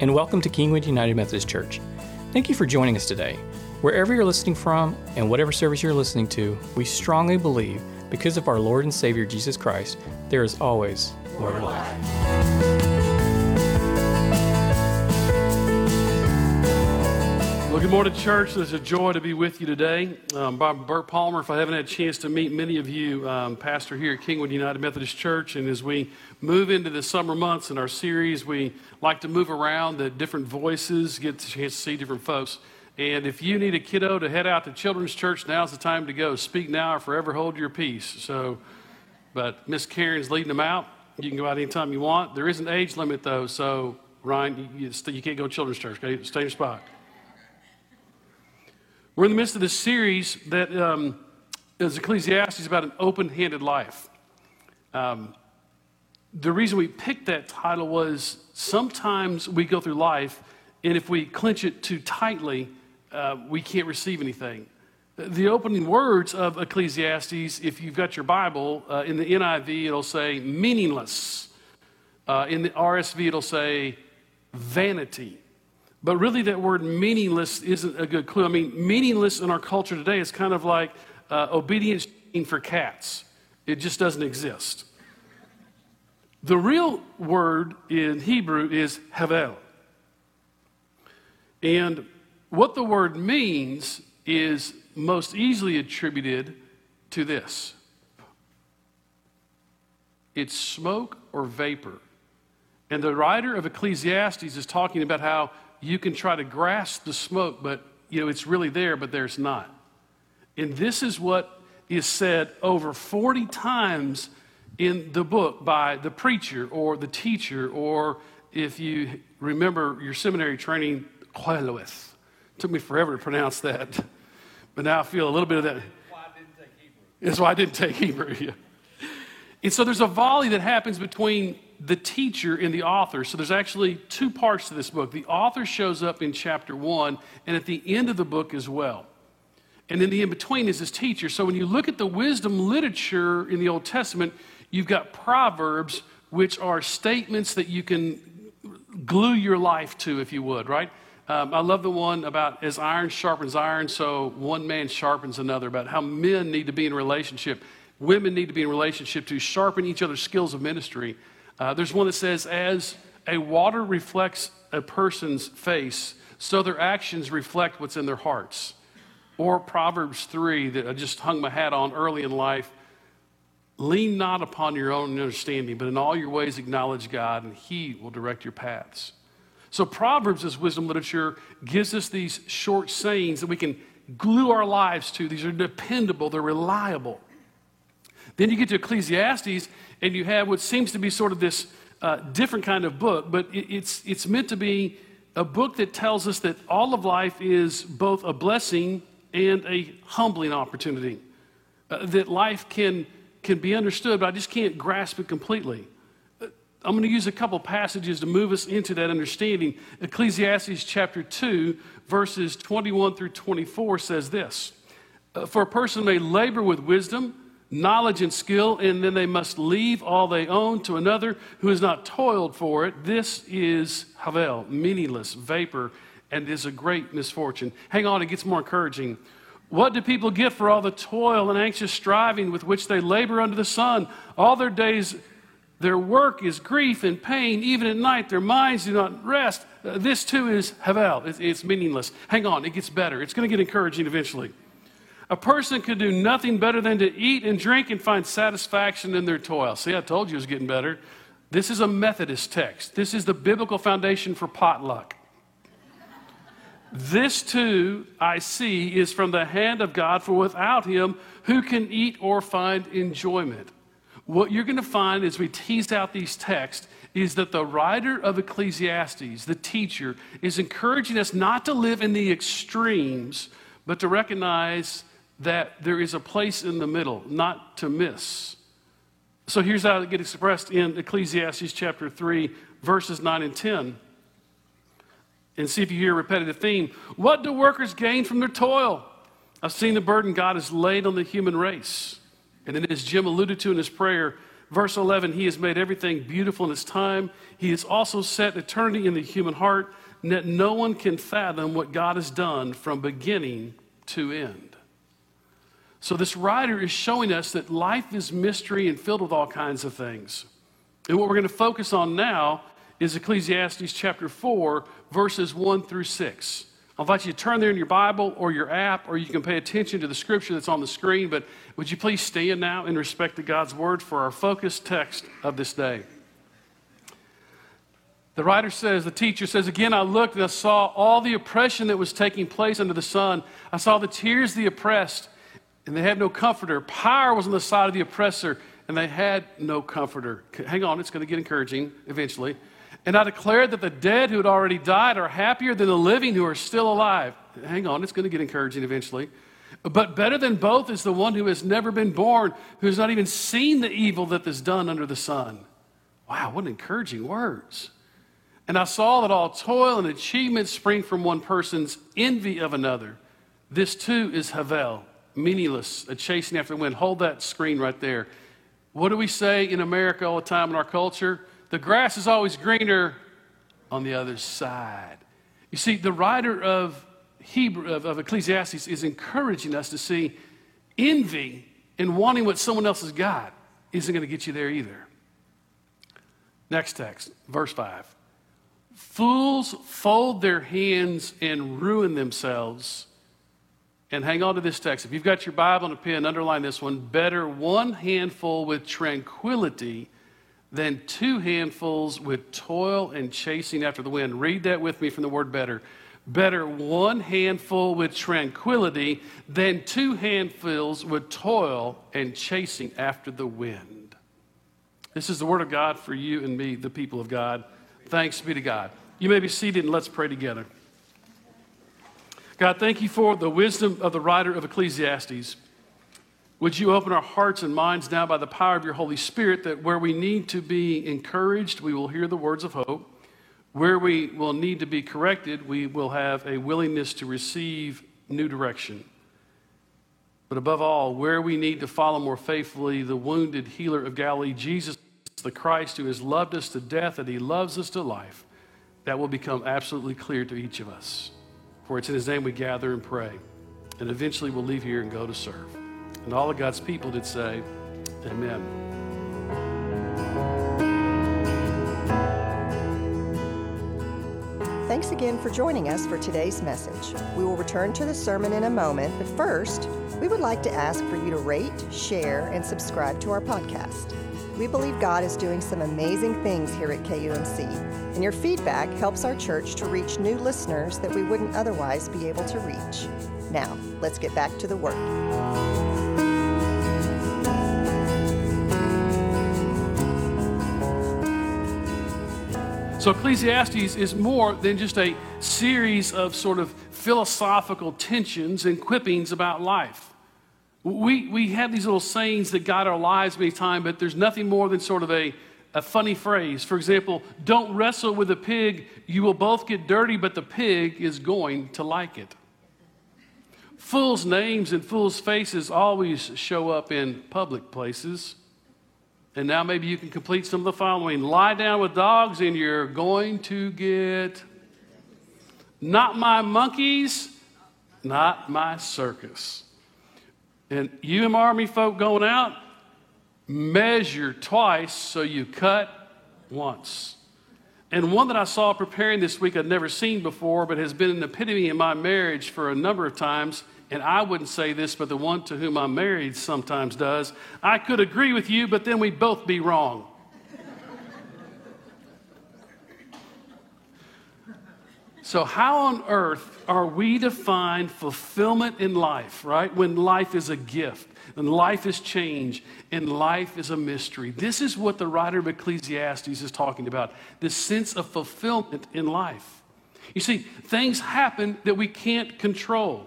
and welcome to Kingwood United Methodist Church. Thank you for joining us today. Wherever you're listening from and whatever service you're listening to, we strongly believe because of our Lord and Savior Jesus Christ, there is always more life. Well, good morning, church. It's a joy to be with you today. Um, Bob Burt Palmer, if I haven't had a chance to meet many of you, um, pastor here at Kingwood United Methodist Church. And as we move into the summer months in our series, we like to move around the different voices, get a chance to see different folks. And if you need a kiddo to head out to children's church, now's the time to go. Speak now or forever hold your peace. So, but Miss Karen's leading them out. You can go out anytime you want. There is an age limit, though. So, Ryan, you, you, can't go to children's church. Okay? Stay in your spot. We're in the midst of this series that um, is Ecclesiastes about an open handed life. Um, the reason we picked that title was sometimes we go through life, and if we clench it too tightly, uh, we can't receive anything. The opening words of Ecclesiastes, if you've got your Bible, uh, in the NIV it'll say meaningless. Uh, in the RSV it'll say vanity. But really, that word meaningless isn't a good clue. I mean, meaningless in our culture today is kind of like uh, obedience for cats, it just doesn't exist. The real word in Hebrew is havel. And what the word means is most easily attributed to this it's smoke or vapor. And the writer of Ecclesiastes is talking about how you can try to grasp the smoke, but you know it's really there, but there's not. And this is what is said over 40 times in the book by the preacher or the teacher, or if you remember your seminary training, Qoheleth. Took me forever to pronounce that, but now I feel a little bit of that. That's why I didn't take Hebrew. And so there's a volley that happens between the teacher and the author. So there's actually two parts to this book. The author shows up in chapter one and at the end of the book as well. And in the in between is his teacher. So when you look at the wisdom literature in the Old Testament, you've got proverbs, which are statements that you can glue your life to, if you would, right? Um, I love the one about as iron sharpens iron, so one man sharpens another, about how men need to be in relationship. Women need to be in relationship to sharpen each other's skills of ministry. Uh, there's one that says, as a water reflects a person's face, so their actions reflect what's in their hearts. Or Proverbs 3 that I just hung my hat on early in life lean not upon your own understanding, but in all your ways acknowledge God, and He will direct your paths. So, Proverbs, as wisdom literature, gives us these short sayings that we can glue our lives to. These are dependable, they're reliable. Then you get to Ecclesiastes, and you have what seems to be sort of this uh, different kind of book, but it, it's, it's meant to be a book that tells us that all of life is both a blessing and a humbling opportunity. Uh, that life can, can be understood, but I just can't grasp it completely. Uh, I'm going to use a couple passages to move us into that understanding. Ecclesiastes chapter 2, verses 21 through 24 says this uh, For a person may labor with wisdom knowledge and skill, and then they must leave all they own to another who has not toiled for it. This is Havel, meaningless, vapor, and is a great misfortune. Hang on, it gets more encouraging. What do people get for all the toil and anxious striving with which they labor under the sun? All their days, their work is grief and pain. Even at night, their minds do not rest. Uh, this too is Havel. It's, it's meaningless. Hang on, it gets better. It's going to get encouraging eventually. A person could do nothing better than to eat and drink and find satisfaction in their toil. See, I told you it was getting better. This is a Methodist text. This is the biblical foundation for potluck. This too, I see, is from the hand of God, for without him, who can eat or find enjoyment? What you're going to find as we tease out these texts is that the writer of Ecclesiastes, the teacher, is encouraging us not to live in the extremes, but to recognize that there is a place in the middle, not to miss. So here's how it gets expressed in Ecclesiastes chapter 3, verses 9 and 10. And see if you hear a repetitive theme. What do workers gain from their toil? I've seen the burden God has laid on the human race. And then, as Jim alluded to in his prayer, Verse 11, He has made everything beautiful in its time. He has also set eternity in the human heart, and that no one can fathom what God has done from beginning to end. So, this writer is showing us that life is mystery and filled with all kinds of things. And what we're going to focus on now is Ecclesiastes chapter 4, verses 1 through 6. I'll invite you to turn there in your Bible or your app, or you can pay attention to the scripture that's on the screen. But would you please stand now in respect to God's word for our focused text of this day? The writer says, the teacher says, Again, I looked and I saw all the oppression that was taking place under the sun. I saw the tears of the oppressed, and they had no comforter. Power was on the side of the oppressor, and they had no comforter. Hang on, it's going to get encouraging eventually. And I declared that the dead who had already died are happier than the living who are still alive. Hang on, it's going to get encouraging eventually. But better than both is the one who has never been born, who has not even seen the evil that is done under the sun. Wow, what encouraging words. And I saw that all toil and achievement spring from one person's envy of another. This too is Havel, meaningless, a chasing after wind. Hold that screen right there. What do we say in America all the time in our culture? The grass is always greener on the other side. You see, the writer of Hebrew of, of Ecclesiastes is encouraging us to see envy and wanting what someone else has got isn't going to get you there either. Next text, verse 5. Fools fold their hands and ruin themselves. And hang on to this text. If you've got your Bible and a pen, underline this one. Better one handful with tranquility than two handfuls with toil and chasing after the wind. Read that with me from the word better. Better one handful with tranquility than two handfuls with toil and chasing after the wind. This is the word of God for you and me, the people of God. Thanks be to God. You may be seated and let's pray together. God, thank you for the wisdom of the writer of Ecclesiastes. Would you open our hearts and minds now by the power of your Holy Spirit that where we need to be encouraged, we will hear the words of hope. Where we will need to be corrected, we will have a willingness to receive new direction. But above all, where we need to follow more faithfully the wounded healer of Galilee, Jesus, the Christ who has loved us to death and he loves us to life, that will become absolutely clear to each of us. For it's in his name we gather and pray. And eventually we'll leave here and go to serve. And all of God's people did say, Amen. Thanks again for joining us for today's message. We will return to the sermon in a moment, but first, we would like to ask for you to rate, share, and subscribe to our podcast. We believe God is doing some amazing things here at KUMC, and your feedback helps our church to reach new listeners that we wouldn't otherwise be able to reach. Now, let's get back to the work. So, Ecclesiastes is more than just a series of sort of philosophical tensions and quippings about life. We, we have these little sayings that guide our lives many times, but there's nothing more than sort of a, a funny phrase. For example, don't wrestle with a pig. You will both get dirty, but the pig is going to like it. Fools' names and fools' faces always show up in public places. And now maybe you can complete some of the following lie down with dogs, and you're going to get not my monkeys, not my circus. And you and Army folk going out, measure twice so you cut once. And one that I saw preparing this week I'd never seen before, but has been an epitome in my marriage for a number of times and I wouldn't say this, but the one to whom I'm married sometimes does. I could agree with you, but then we'd both be wrong. so, how on earth are we to find fulfillment in life, right? When life is a gift, and life is change, and life is a mystery. This is what the writer of Ecclesiastes is talking about this sense of fulfillment in life. You see, things happen that we can't control.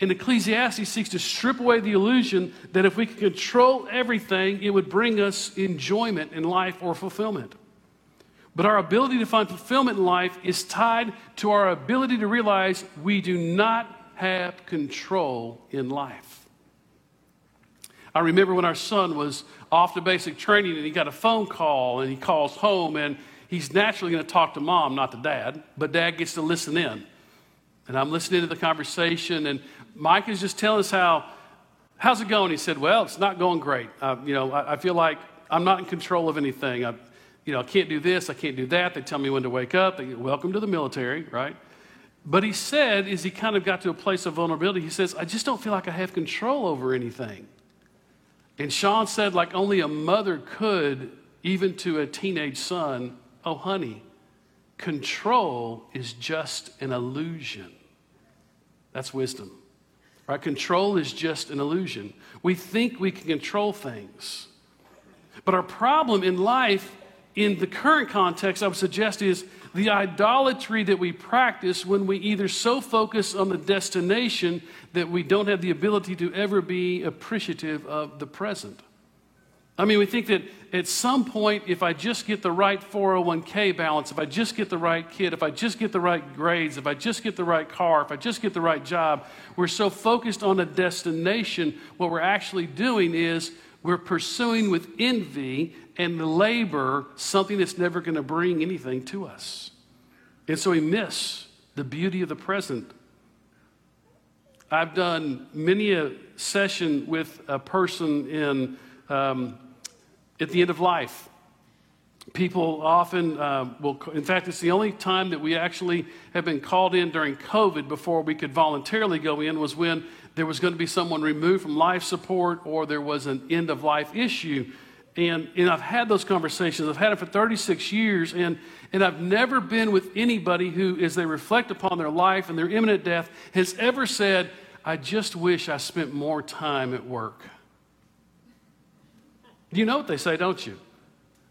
And Ecclesiastes seeks to strip away the illusion that if we could control everything, it would bring us enjoyment in life or fulfillment. But our ability to find fulfillment in life is tied to our ability to realize we do not have control in life. I remember when our son was off to basic training and he got a phone call and he calls home and he's naturally going to talk to mom, not the dad, but dad gets to listen in. And I'm listening to the conversation and Mike is just telling us how, how's it going? He said, well, it's not going great. You know, I, I, feel like I'm not in control of anything. I, you know, I can't do this, I can't do that. They tell me when to wake up. They, Welcome to the military, right? But he said, as he kind of got to a place of vulnerability, he says, I just don't feel like I have control over anything. And Sean said, like only a mother could, even to a teenage son, oh, honey, control is just an illusion. That's wisdom. Right? Control is just an illusion. We think we can control things. But our problem in life, in the current context, I would suggest, is the idolatry that we practice when we either so focus on the destination that we don't have the ability to ever be appreciative of the present. I mean, we think that at some point, if I just get the right 401k balance, if I just get the right kid, if I just get the right grades, if I just get the right car, if I just get the right job, we're so focused on a destination, what we're actually doing is we're pursuing with envy and labor something that's never going to bring anything to us. And so we miss the beauty of the present. I've done many a session with a person in, um, at the end of life. People often uh, will, in fact, it's the only time that we actually have been called in during COVID before we could voluntarily go in was when there was going to be someone removed from life support or there was an end of life issue. And, and I've had those conversations. I've had it for 36 years, and, and I've never been with anybody who, as they reflect upon their life and their imminent death, has ever said, I just wish I spent more time at work. You know what they say, don't you?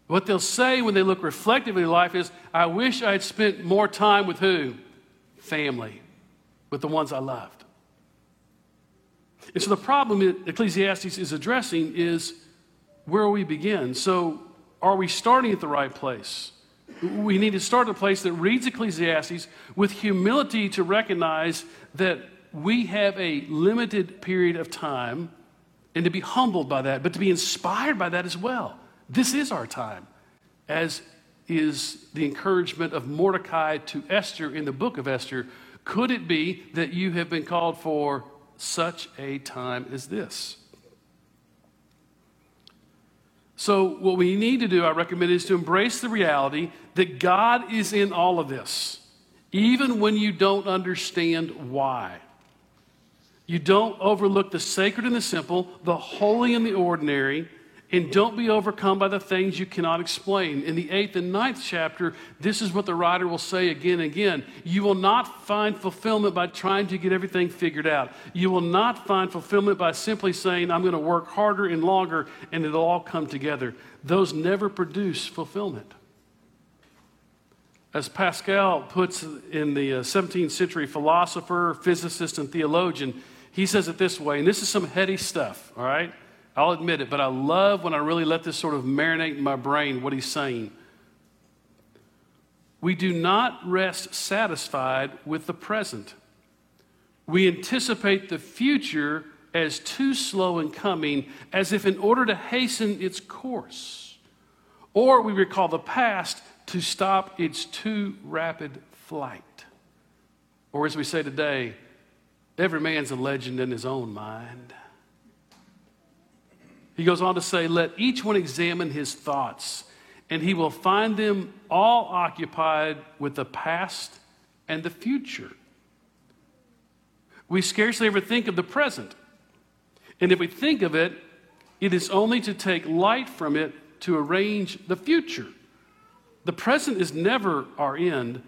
What they'll say when they look reflectively at life is, I wish I had spent more time with who? Family, with the ones I loved. And so the problem Ecclesiastes is addressing is where we begin. So, are we starting at the right place? We need to start at a place that reads Ecclesiastes with humility to recognize that we have a limited period of time and to be humbled by that, but to be inspired by that as well. This is our time, as is the encouragement of Mordecai to Esther in the book of Esther. Could it be that you have been called for such a time as this? So, what we need to do, I recommend, is to embrace the reality that God is in all of this, even when you don't understand why. You don't overlook the sacred and the simple, the holy and the ordinary, and don't be overcome by the things you cannot explain. In the eighth and ninth chapter, this is what the writer will say again and again. You will not find fulfillment by trying to get everything figured out. You will not find fulfillment by simply saying, I'm going to work harder and longer and it'll all come together. Those never produce fulfillment. As Pascal puts in the 17th uh, century philosopher, physicist, and theologian, he says it this way, and this is some heady stuff, all right? I'll admit it, but I love when I really let this sort of marinate in my brain what he's saying. We do not rest satisfied with the present. We anticipate the future as too slow in coming, as if in order to hasten its course. Or we recall the past to stop its too rapid flight. Or as we say today, every man's a legend in his own mind. He goes on to say, Let each one examine his thoughts, and he will find them all occupied with the past and the future. We scarcely ever think of the present. And if we think of it, it is only to take light from it to arrange the future. The present is never our end.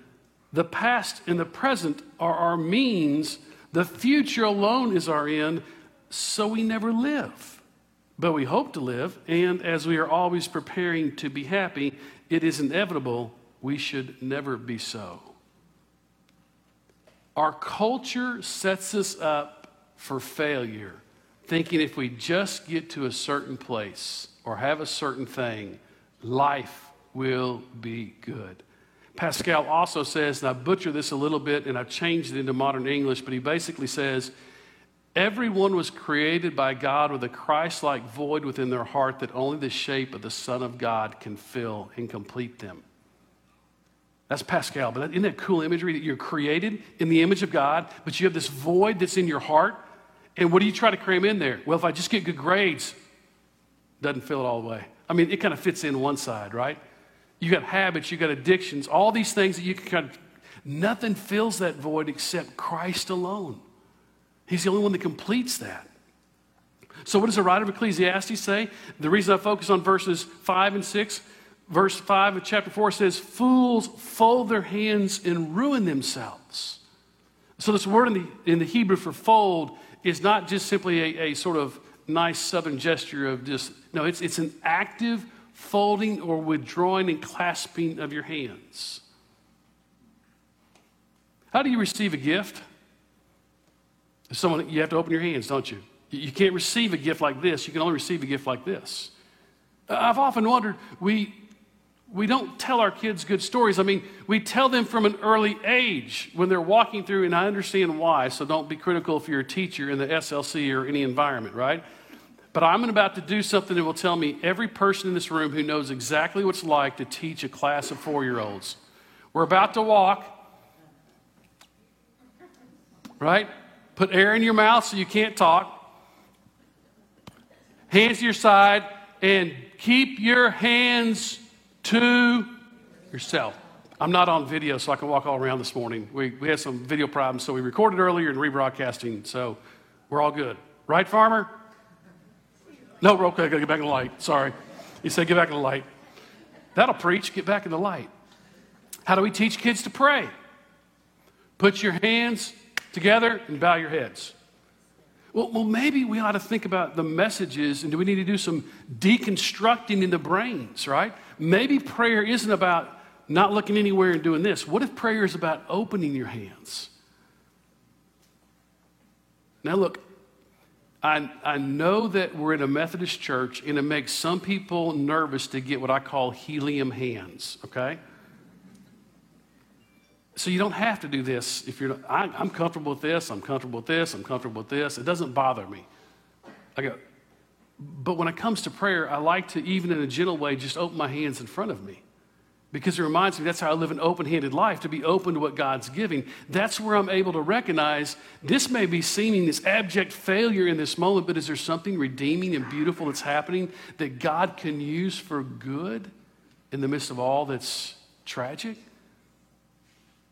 The past and the present are our means. The future alone is our end, so we never live but we hope to live. And as we are always preparing to be happy, it is inevitable we should never be so. Our culture sets us up for failure, thinking if we just get to a certain place or have a certain thing, life will be good. Pascal also says, and I butcher this a little bit and I've changed it into modern English, but he basically says, Everyone was created by God with a Christ like void within their heart that only the shape of the Son of God can fill and complete them. That's Pascal, but isn't that cool imagery that you're created in the image of God, but you have this void that's in your heart? And what do you try to cram in there? Well, if I just get good grades, doesn't fill it all the way. I mean, it kind of fits in one side, right? You got habits, you got addictions, all these things that you can kind of, nothing fills that void except Christ alone. He's the only one that completes that. So, what does the writer of Ecclesiastes say? The reason I focus on verses 5 and 6, verse 5 of chapter 4 says, Fools fold their hands and ruin themselves. So, this word in the, in the Hebrew for fold is not just simply a, a sort of nice southern gesture of just, no, it's, it's an active folding or withdrawing and clasping of your hands. How do you receive a gift? Someone, you have to open your hands, don't you? You can't receive a gift like this. You can only receive a gift like this. I've often wondered, we, we don't tell our kids good stories. I mean, we tell them from an early age when they're walking through, and I understand why, so don't be critical if you're a teacher in the SLC or any environment, right? But I'm about to do something that will tell me every person in this room who knows exactly what it's like to teach a class of four year olds. We're about to walk, right? Put air in your mouth so you can't talk. Hands to your side, and keep your hands to yourself. I'm not on video, so I can walk all around this morning. We, we had some video problems, so we recorded earlier and rebroadcasting, so we're all good. Right, Farmer? No, okay, I gotta get back in the light. Sorry. He said, get back in the light. That'll preach, get back in the light. How do we teach kids to pray? Put your hands together and bow your heads. Well, well, maybe we ought to think about the messages and do we need to do some deconstructing in the brains, right? Maybe prayer isn't about not looking anywhere and doing this. What if prayer is about opening your hands? Now, look, I, I know that we're in a Methodist church and it makes some people nervous to get what I call helium hands, okay? So you don't have to do this if you're. I, I'm comfortable with this. I'm comfortable with this. I'm comfortable with this. It doesn't bother me. I go. But when it comes to prayer, I like to, even in a gentle way, just open my hands in front of me. Because it reminds me that's how I live an open handed life, to be open to what God's giving. That's where I'm able to recognize this may be seeming this abject failure in this moment, but is there something redeeming and beautiful that's happening that God can use for good in the midst of all that's tragic?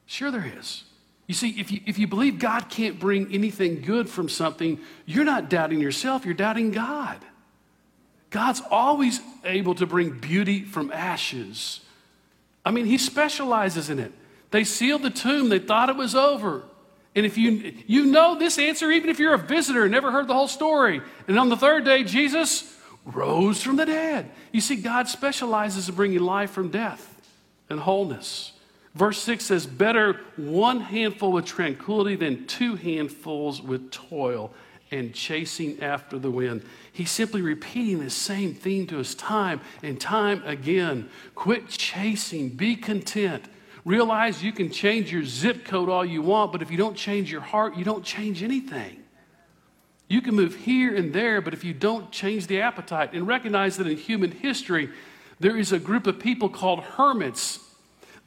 Sure, there is. You see, if you, if you believe God can't bring anything good from something, you're not doubting yourself, you're doubting God. God's always able to bring beauty from ashes. I mean, He specializes in it. They sealed the tomb, they thought it was over. And if you, you know this answer, even if you're a visitor and never heard the whole story, and on the third day, Jesus rose from the dead. You see, God specializes in bringing life from death and wholeness. Verse 6 says, Better one handful with tranquility than two handfuls with toil and chasing after the wind. He's simply repeating the same theme to us time and time again. Quit chasing, be content. Realize you can change your zip code all you want, but if you don't change your heart, you don't change anything. You can move here and there, but if you don't change the appetite, and recognize that in human history, there is a group of people called hermits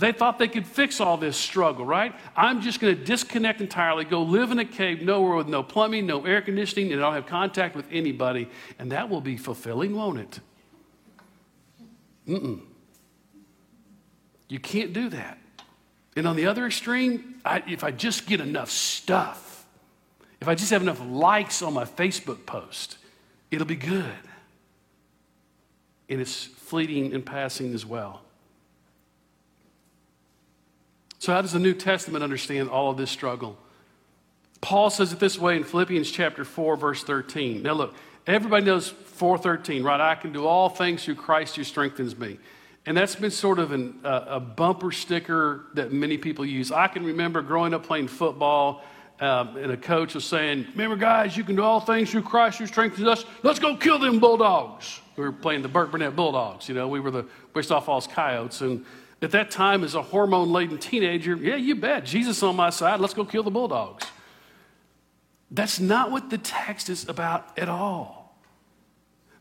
they thought they could fix all this struggle, right? I'm just going to disconnect entirely, go live in a cave nowhere with no plumbing, no air conditioning, and I don't have contact with anybody. And that will be fulfilling, won't it? Mm-mm. You can't do that. And on the other extreme, I, if I just get enough stuff, if I just have enough likes on my Facebook post, it'll be good. And it's fleeting and passing as well. So, how does the New Testament understand all of this struggle? Paul says it this way in Philippians chapter 4, verse 13. Now, look, everybody knows 413, right? I can do all things through Christ who strengthens me. And that's been sort of an, uh, a bumper sticker that many people use. I can remember growing up playing football, um, and a coach was saying, Remember, guys, you can do all things through Christ who strengthens us. Let's go kill them Bulldogs. We were playing the Burkburnett Bulldogs. You know, we were the Wichita Falls Coyotes. And at that time, as a hormone laden teenager, yeah, you bet. Jesus on my side. Let's go kill the Bulldogs. That's not what the text is about at all.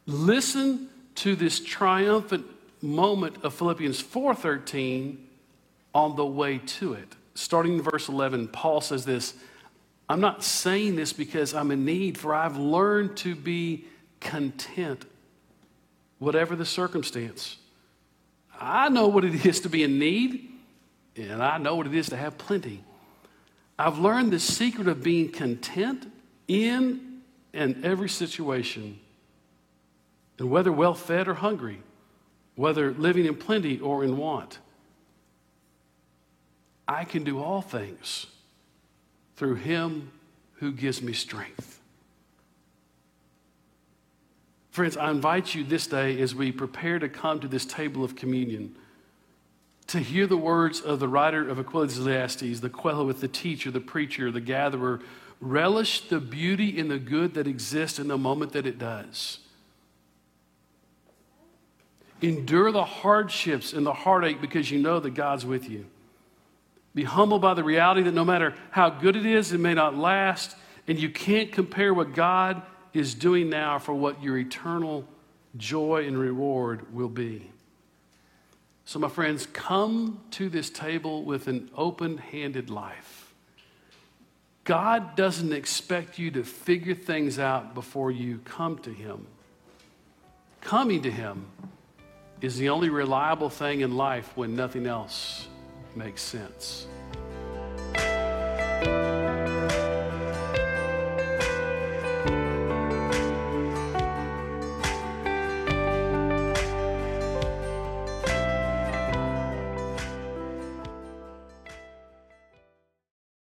Listen to this triumphant moment of Philippians 4:13 on the way to it. Starting in verse 11, Paul says this, I'm not saying this because I'm in need, for I've learned to be content, whatever the circumstance. I know what it is to be in need, and I know what it is to have plenty. I've learned the secret of being content in and every situation, and whether well fed or hungry, whether living in plenty or in want. I can do all things through him who gives me strength. Friends, I invite you this day as we prepare to come to this table of communion to hear the words of the writer of Ecclesiastes, the Qoheleth, the teacher, the preacher, the gatherer, relish the beauty and the good that exists in the moment that it does. Endure the hardships and the heartache because you know that God's with you. Be humbled by the reality that no matter how good it is, it may not last, and you can't compare what God is doing now for what your eternal joy and reward will be. So, my friends, come to this table with an open handed life. God doesn't expect you to figure things out before you come to Him. Coming to Him is the only reliable thing in life when nothing else makes sense.